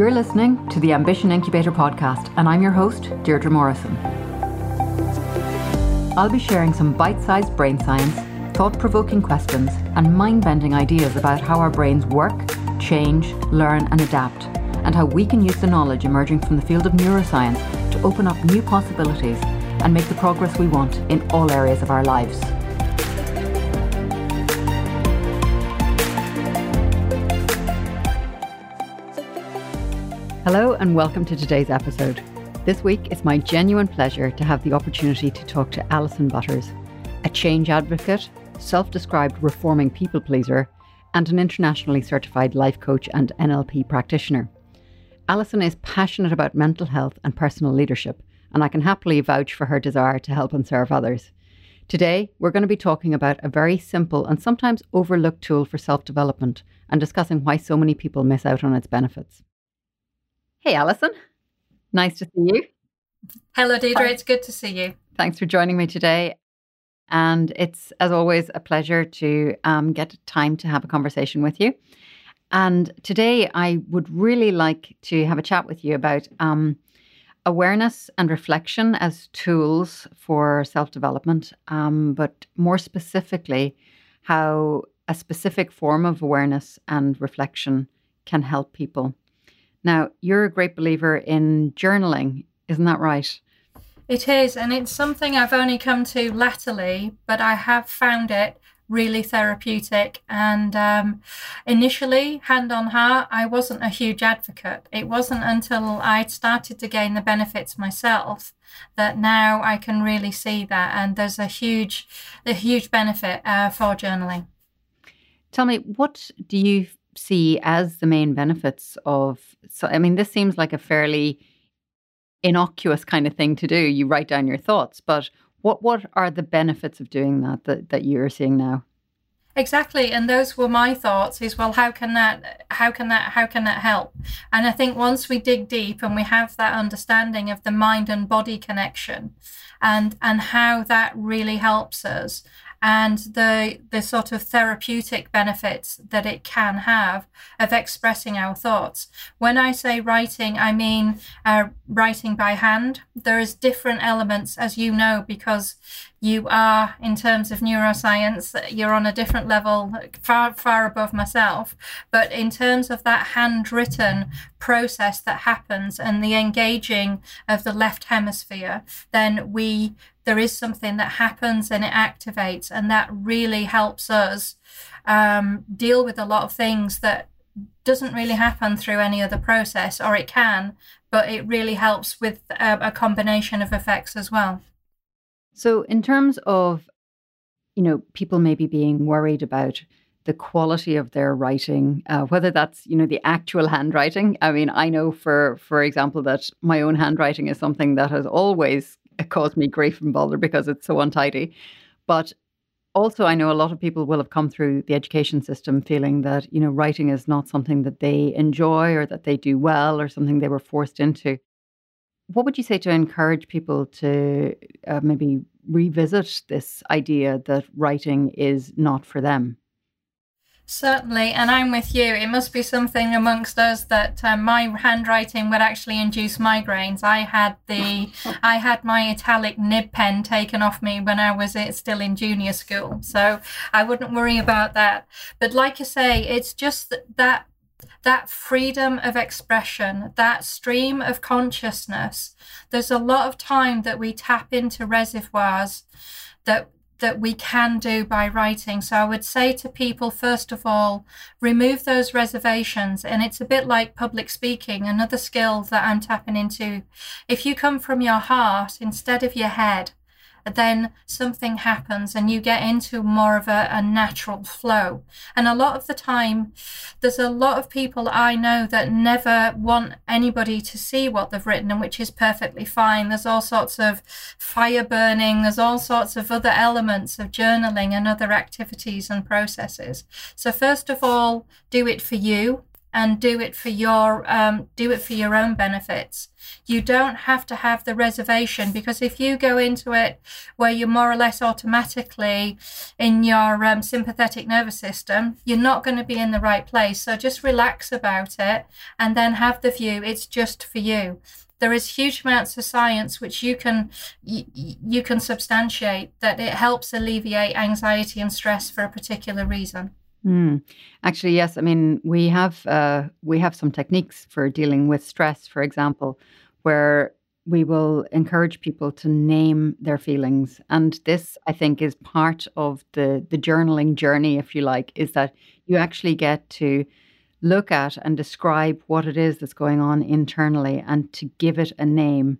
You're listening to the Ambition Incubator podcast, and I'm your host, Deirdre Morrison. I'll be sharing some bite sized brain science, thought provoking questions, and mind bending ideas about how our brains work, change, learn, and adapt, and how we can use the knowledge emerging from the field of neuroscience to open up new possibilities and make the progress we want in all areas of our lives. Hello, and welcome to today's episode. This week, it's my genuine pleasure to have the opportunity to talk to Alison Butters, a change advocate, self described reforming people pleaser, and an internationally certified life coach and NLP practitioner. Alison is passionate about mental health and personal leadership, and I can happily vouch for her desire to help and serve others. Today, we're going to be talking about a very simple and sometimes overlooked tool for self development and discussing why so many people miss out on its benefits. Hey, Alison. Nice to see you. Hello, Deirdre. Hi. It's good to see you. Thanks for joining me today. And it's, as always, a pleasure to um, get time to have a conversation with you. And today, I would really like to have a chat with you about um, awareness and reflection as tools for self development, um, but more specifically, how a specific form of awareness and reflection can help people now, you're a great believer in journaling, isn't that right? It is, and it's something I've only come to latterly, but I have found it really therapeutic. And um, initially, hand on heart, I wasn't a huge advocate. It wasn't until I'd started to gain the benefits myself that now I can really see that, and there's a huge, a huge benefit uh, for journaling. Tell me, what do you see as the main benefits of so i mean this seems like a fairly innocuous kind of thing to do. You write down your thoughts but what what are the benefits of doing that that, that you're seeing now? Exactly and those were my thoughts is well how can that how can that how can that help? And i think once we dig deep and we have that understanding of the mind and body connection and and how that really helps us and the the sort of therapeutic benefits that it can have of expressing our thoughts. When I say writing, I mean uh, writing by hand. There is different elements, as you know, because you are in terms of neuroscience you're on a different level far far above myself but in terms of that handwritten process that happens and the engaging of the left hemisphere then we there is something that happens and it activates, and that really helps us um, deal with a lot of things that doesn't really happen through any other process, or it can, but it really helps with a, a combination of effects as well. So, in terms of, you know, people maybe being worried about the quality of their writing, uh, whether that's you know the actual handwriting. I mean, I know for for example that my own handwriting is something that has always caused me grief and bother because it's so untidy. But also, I know a lot of people will have come through the education system feeling that, you know, writing is not something that they enjoy or that they do well or something they were forced into. What would you say to encourage people to uh, maybe revisit this idea that writing is not for them? Certainly, and I'm with you. It must be something amongst us that um, my handwriting would actually induce migraines. I had the, I had my italic nib pen taken off me when I was uh, still in junior school, so I wouldn't worry about that. But like you say, it's just that that freedom of expression, that stream of consciousness. There's a lot of time that we tap into reservoirs that that we can do by writing. So I would say to people, first of all, remove those reservations. And it's a bit like public speaking, another skill that I'm tapping into. If you come from your heart instead of your head, then something happens and you get into more of a, a, natural flow. And a lot of the time, there's a lot of people I know that never want anybody to see what they've written, and which is perfectly fine. There's all sorts of fire burning, there's all sorts of other elements of journaling and other activities and processes. So, first of all, do it for you and do it for your um, do it for your own benefits. You don't have to have the reservation because if you go into it where you're more or less automatically in your um, sympathetic nervous system, you're not going to be in the right place. So just relax about it and then have the view it's just for you. There is huge amounts of science which you can you, you can substantiate that it helps alleviate anxiety and stress for a particular reason. Mm. Actually, yes. I mean, we have uh, we have some techniques for dealing with stress, for example, where we will encourage people to name their feelings, and this, I think, is part of the the journaling journey, if you like, is that you actually get to look at and describe what it is that's going on internally, and to give it a name.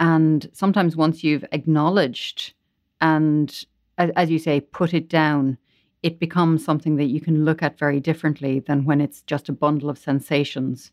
And sometimes, once you've acknowledged and, as you say, put it down it becomes something that you can look at very differently than when it's just a bundle of sensations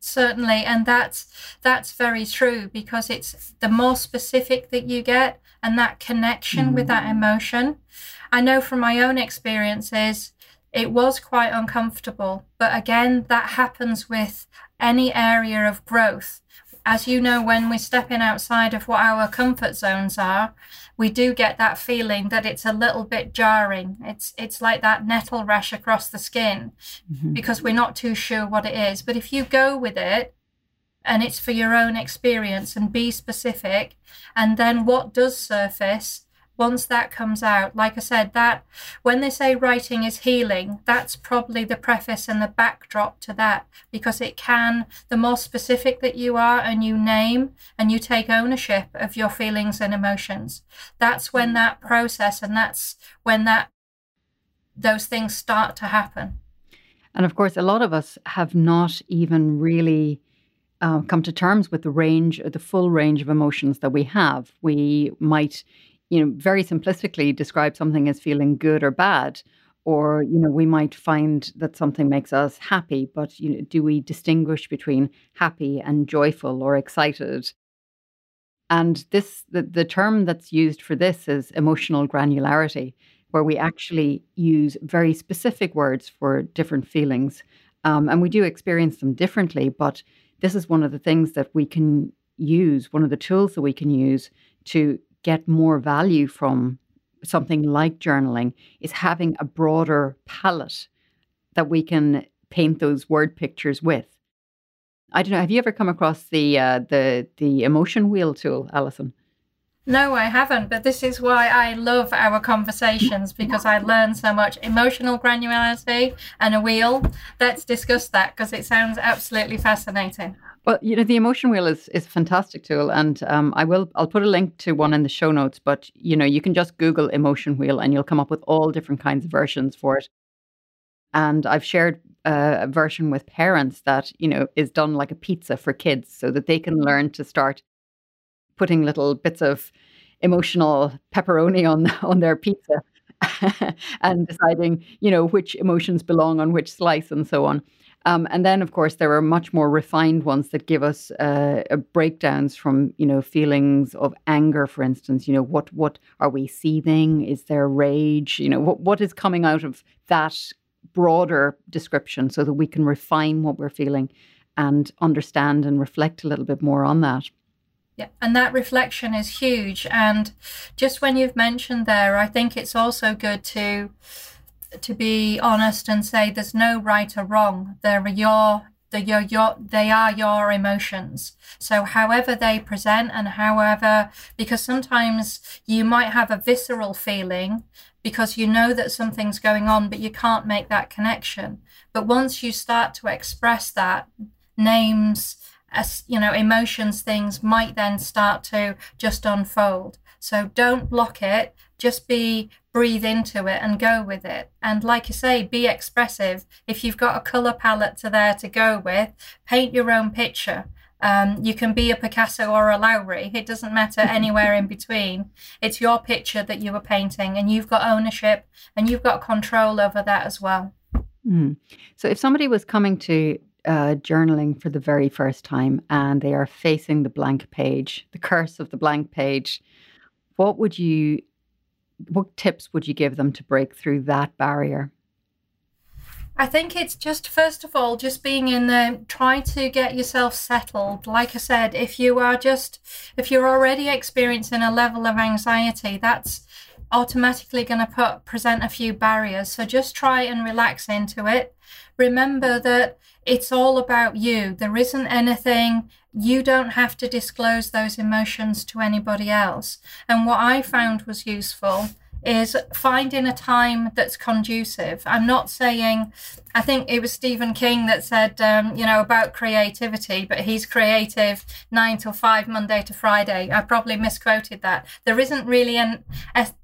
certainly and that's that's very true because it's the more specific that you get and that connection mm. with that mm. emotion i know from my own experiences it was quite uncomfortable but again that happens with any area of growth as you know, when we're stepping outside of what our comfort zones are, we do get that feeling that it's a little bit jarring. It's it's like that nettle rash across the skin mm-hmm. because we're not too sure what it is. But if you go with it and it's for your own experience and be specific, and then what does surface once that comes out, like I said, that when they say writing is healing, that's probably the preface and the backdrop to that because it can, the more specific that you are and you name and you take ownership of your feelings and emotions, that's when that process and that's when that those things start to happen. And of course, a lot of us have not even really uh, come to terms with the range, the full range of emotions that we have. We might you know, very simplistically describe something as feeling good or bad. Or, you know, we might find that something makes us happy, but, you know, do we distinguish between happy and joyful or excited? And this, the, the term that's used for this is emotional granularity, where we actually use very specific words for different feelings. Um, and we do experience them differently, but this is one of the things that we can use, one of the tools that we can use to get more value from something like journaling is having a broader palette that we can paint those word pictures with. I don't know. Have you ever come across the uh, the the emotion wheel tool, Alison? No, I haven't. But this is why I love our conversations because I learn so much emotional granularity and a wheel. Let's discuss that because it sounds absolutely fascinating. Well, you know, the emotion wheel is is a fantastic tool, and um, I will I'll put a link to one in the show notes. But you know, you can just Google emotion wheel, and you'll come up with all different kinds of versions for it. And I've shared uh, a version with parents that you know is done like a pizza for kids, so that they can learn to start putting little bits of emotional pepperoni on on their pizza, and deciding you know which emotions belong on which slice, and so on. Um, and then, of course, there are much more refined ones that give us uh, breakdowns from, you know, feelings of anger, for instance. You know, what what are we seething? Is there rage? You know, what what is coming out of that broader description, so that we can refine what we're feeling and understand and reflect a little bit more on that. Yeah, and that reflection is huge. And just when you've mentioned there, I think it's also good to to be honest and say there's no right or wrong. They're your the your, your they are your emotions. So however they present and however because sometimes you might have a visceral feeling because you know that something's going on but you can't make that connection. But once you start to express that names as you know emotions things might then start to just unfold. So don't block it. Just be breathe into it and go with it. And like you say, be expressive. If you've got a color palette to there to go with, paint your own picture. Um, you can be a Picasso or a Lowry. It doesn't matter anywhere in between. It's your picture that you were painting, and you've got ownership and you've got control over that as well. Mm. So, if somebody was coming to uh, journaling for the very first time and they are facing the blank page, the curse of the blank page, what would you what tips would you give them to break through that barrier? I think it's just first of all just being in there try to get yourself settled like I said if you are just if you're already experiencing a level of anxiety that's automatically going to put present a few barriers so just try and relax into it. Remember that it's all about you. There isn't anything you don't have to disclose those emotions to anybody else. And what I found was useful is finding a time that's conducive. I'm not saying, I think it was Stephen King that said, um, you know, about creativity, but he's creative nine till five, Monday to Friday. I probably misquoted that. There isn't really an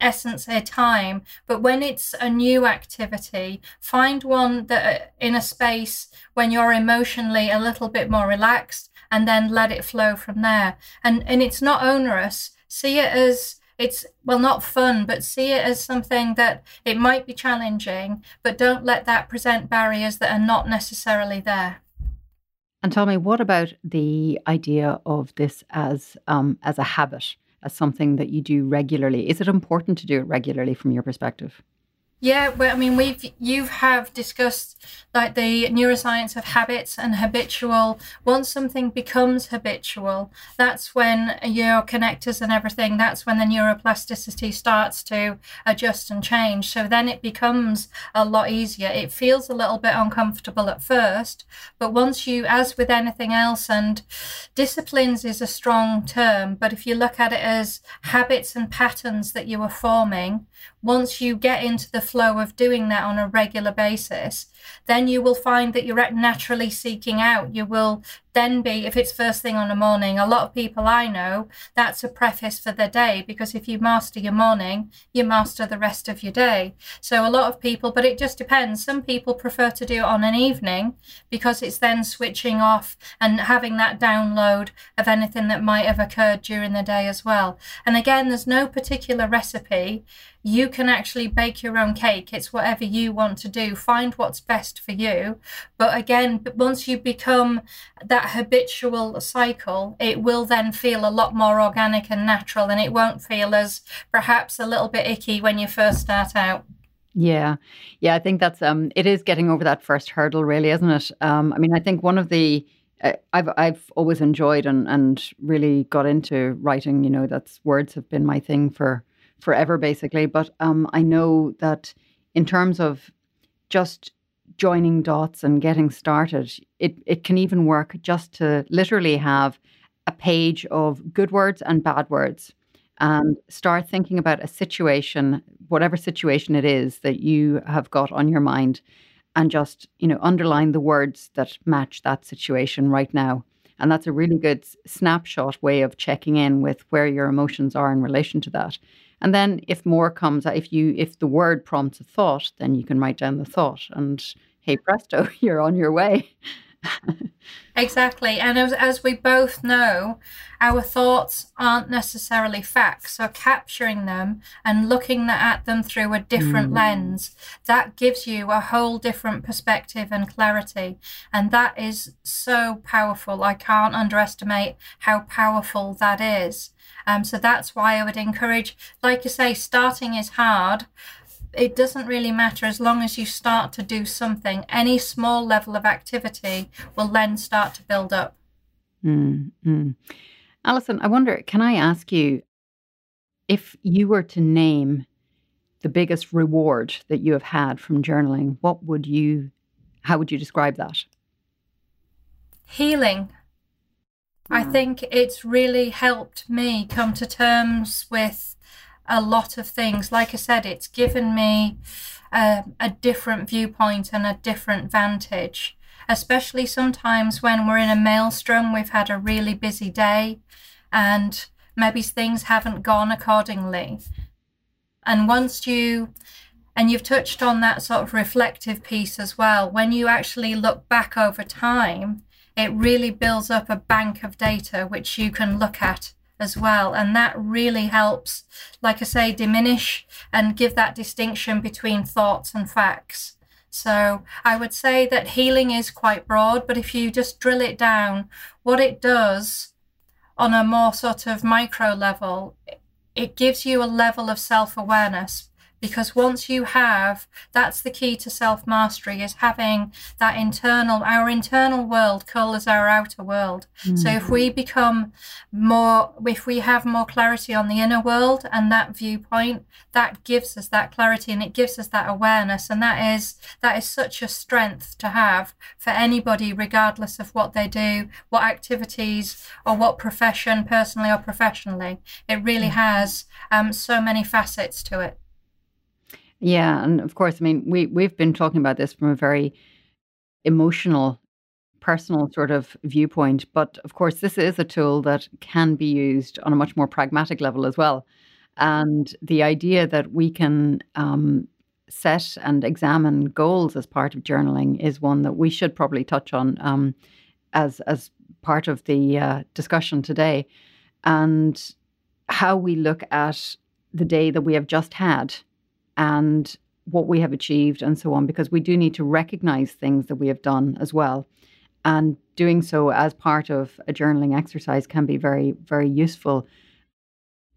essence a time, but when it's a new activity, find one that uh, in a space when you're emotionally a little bit more relaxed and then let it flow from there. And, and it's not onerous. See it as, it's well not fun but see it as something that it might be challenging but don't let that present barriers that are not necessarily there. And tell me what about the idea of this as um, as a habit as something that you do regularly? Is it important to do it regularly from your perspective yeah, well, I mean, we've you have discussed like the neuroscience of habits and habitual. Once something becomes habitual, that's when your connectors and everything. That's when the neuroplasticity starts to adjust and change. So then it becomes a lot easier. It feels a little bit uncomfortable at first, but once you, as with anything else, and disciplines is a strong term, but if you look at it as habits and patterns that you are forming, once you get into the flow of doing that on a regular basis, then you will find that you're naturally seeking out. You will then be, if it's first thing on the morning, a lot of people I know, that's a preface for the day because if you master your morning, you master the rest of your day. So a lot of people, but it just depends. Some people prefer to do it on an evening because it's then switching off and having that download of anything that might have occurred during the day as well. And again, there's no particular recipe you can actually bake your own cake. It's whatever you want to do. Find what's best for you. But again, once you become that habitual cycle, it will then feel a lot more organic and natural, and it won't feel as perhaps a little bit icky when you first start out. Yeah, yeah, I think that's um, it is getting over that first hurdle, really, isn't it? Um, I mean, I think one of the uh, I've I've always enjoyed and and really got into writing. You know, that's words have been my thing for forever, basically. But um, I know that in terms of just joining dots and getting started, it, it can even work just to literally have a page of good words and bad words and start thinking about a situation, whatever situation it is that you have got on your mind, and just, you know, underline the words that match that situation right now. And that's a really good snapshot way of checking in with where your emotions are in relation to that. And then if more comes, uh, if you if the word prompts a thought, then you can write down the thought and hey presto, you're on your way. Exactly. And as, as we both know, our thoughts aren't necessarily facts. So capturing them and looking at them through a different mm. lens, that gives you a whole different perspective and clarity. And that is so powerful. I can't underestimate how powerful that is. Um, so that's why I would encourage, like you say, starting is hard. It doesn't really matter as long as you start to do something. Any small level of activity will then start to build up. Mm-hmm. Alison, I wonder, can I ask you if you were to name the biggest reward that you have had from journaling, what would you, how would you describe that? Healing. I think it's really helped me come to terms with a lot of things. Like I said, it's given me a, a different viewpoint and a different vantage, especially sometimes when we're in a maelstrom, we've had a really busy day and maybe things haven't gone accordingly. And once you and you've touched on that sort of reflective piece as well. When you actually look back over time, it really builds up a bank of data which you can look at as well. And that really helps, like I say, diminish and give that distinction between thoughts and facts. So I would say that healing is quite broad, but if you just drill it down, what it does on a more sort of micro level, it gives you a level of self awareness because once you have that's the key to self mastery is having that internal our internal world colors our outer world mm. so if we become more if we have more clarity on the inner world and that viewpoint that gives us that clarity and it gives us that awareness and that is that is such a strength to have for anybody regardless of what they do what activities or what profession personally or professionally it really mm. has um, so many facets to it yeah, and of course, I mean, we we've been talking about this from a very emotional, personal sort of viewpoint, but of course, this is a tool that can be used on a much more pragmatic level as well. And the idea that we can um, set and examine goals as part of journaling is one that we should probably touch on um, as as part of the uh, discussion today, and how we look at the day that we have just had and what we have achieved and so on, because we do need to recognize things that we have done as well. And doing so as part of a journaling exercise can be very, very useful,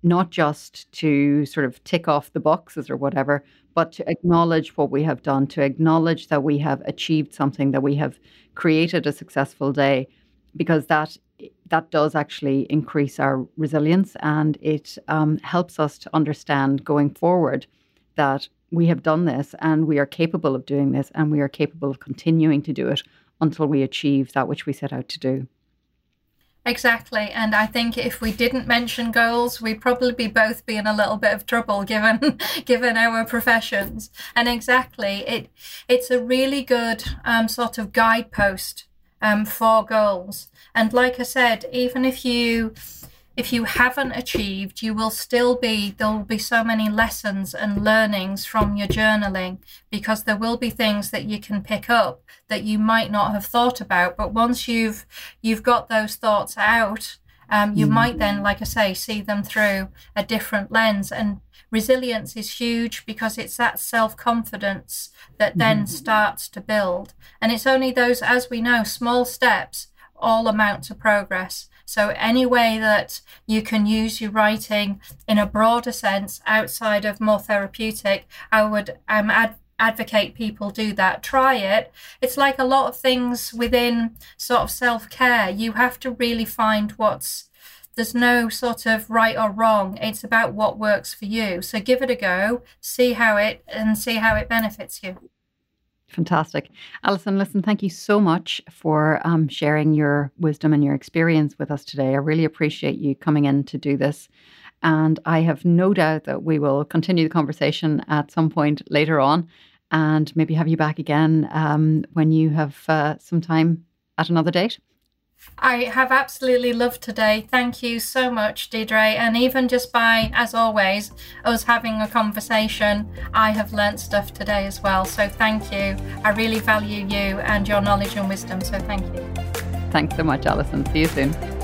not just to sort of tick off the boxes or whatever, but to acknowledge what we have done, to acknowledge that we have achieved something, that we have created a successful day, because that that does actually increase our resilience and it um, helps us to understand going forward that we have done this and we are capable of doing this and we are capable of continuing to do it until we achieve that which we set out to do. Exactly. And I think if we didn't mention goals, we'd probably be both be in a little bit of trouble given given our professions. And exactly, it it's a really good um, sort of guidepost um, for goals. And like I said, even if you if you haven't achieved, you will still be, there will be so many lessons and learnings from your journaling because there will be things that you can pick up that you might not have thought about. But once you've, you've got those thoughts out, um, you mm. might then, like I say, see them through a different lens. And resilience is huge because it's that self confidence that then mm. starts to build. And it's only those, as we know, small steps all amount to progress. So, any way that you can use your writing in a broader sense outside of more therapeutic, I would um, ad- advocate people do that. Try it. It's like a lot of things within sort of self care. You have to really find what's there's no sort of right or wrong. It's about what works for you. So give it a go, see how it and see how it benefits you. Fantastic. Alison, listen, thank you so much for um, sharing your wisdom and your experience with us today. I really appreciate you coming in to do this. And I have no doubt that we will continue the conversation at some point later on and maybe have you back again um, when you have uh, some time at another date. I have absolutely loved today. Thank you so much, Deirdre. And even just by, as always, us having a conversation, I have learnt stuff today as well. So thank you. I really value you and your knowledge and wisdom. So thank you. Thanks so much, Alison. See you soon.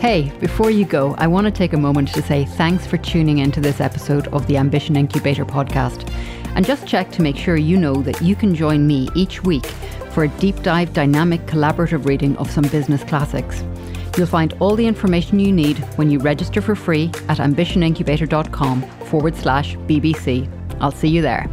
Hey, before you go, I want to take a moment to say thanks for tuning into this episode of the Ambition Incubator podcast. And just check to make sure you know that you can join me each week for a deep dive, dynamic, collaborative reading of some business classics. You'll find all the information you need when you register for free at ambitionincubator.com forward slash BBC. I'll see you there.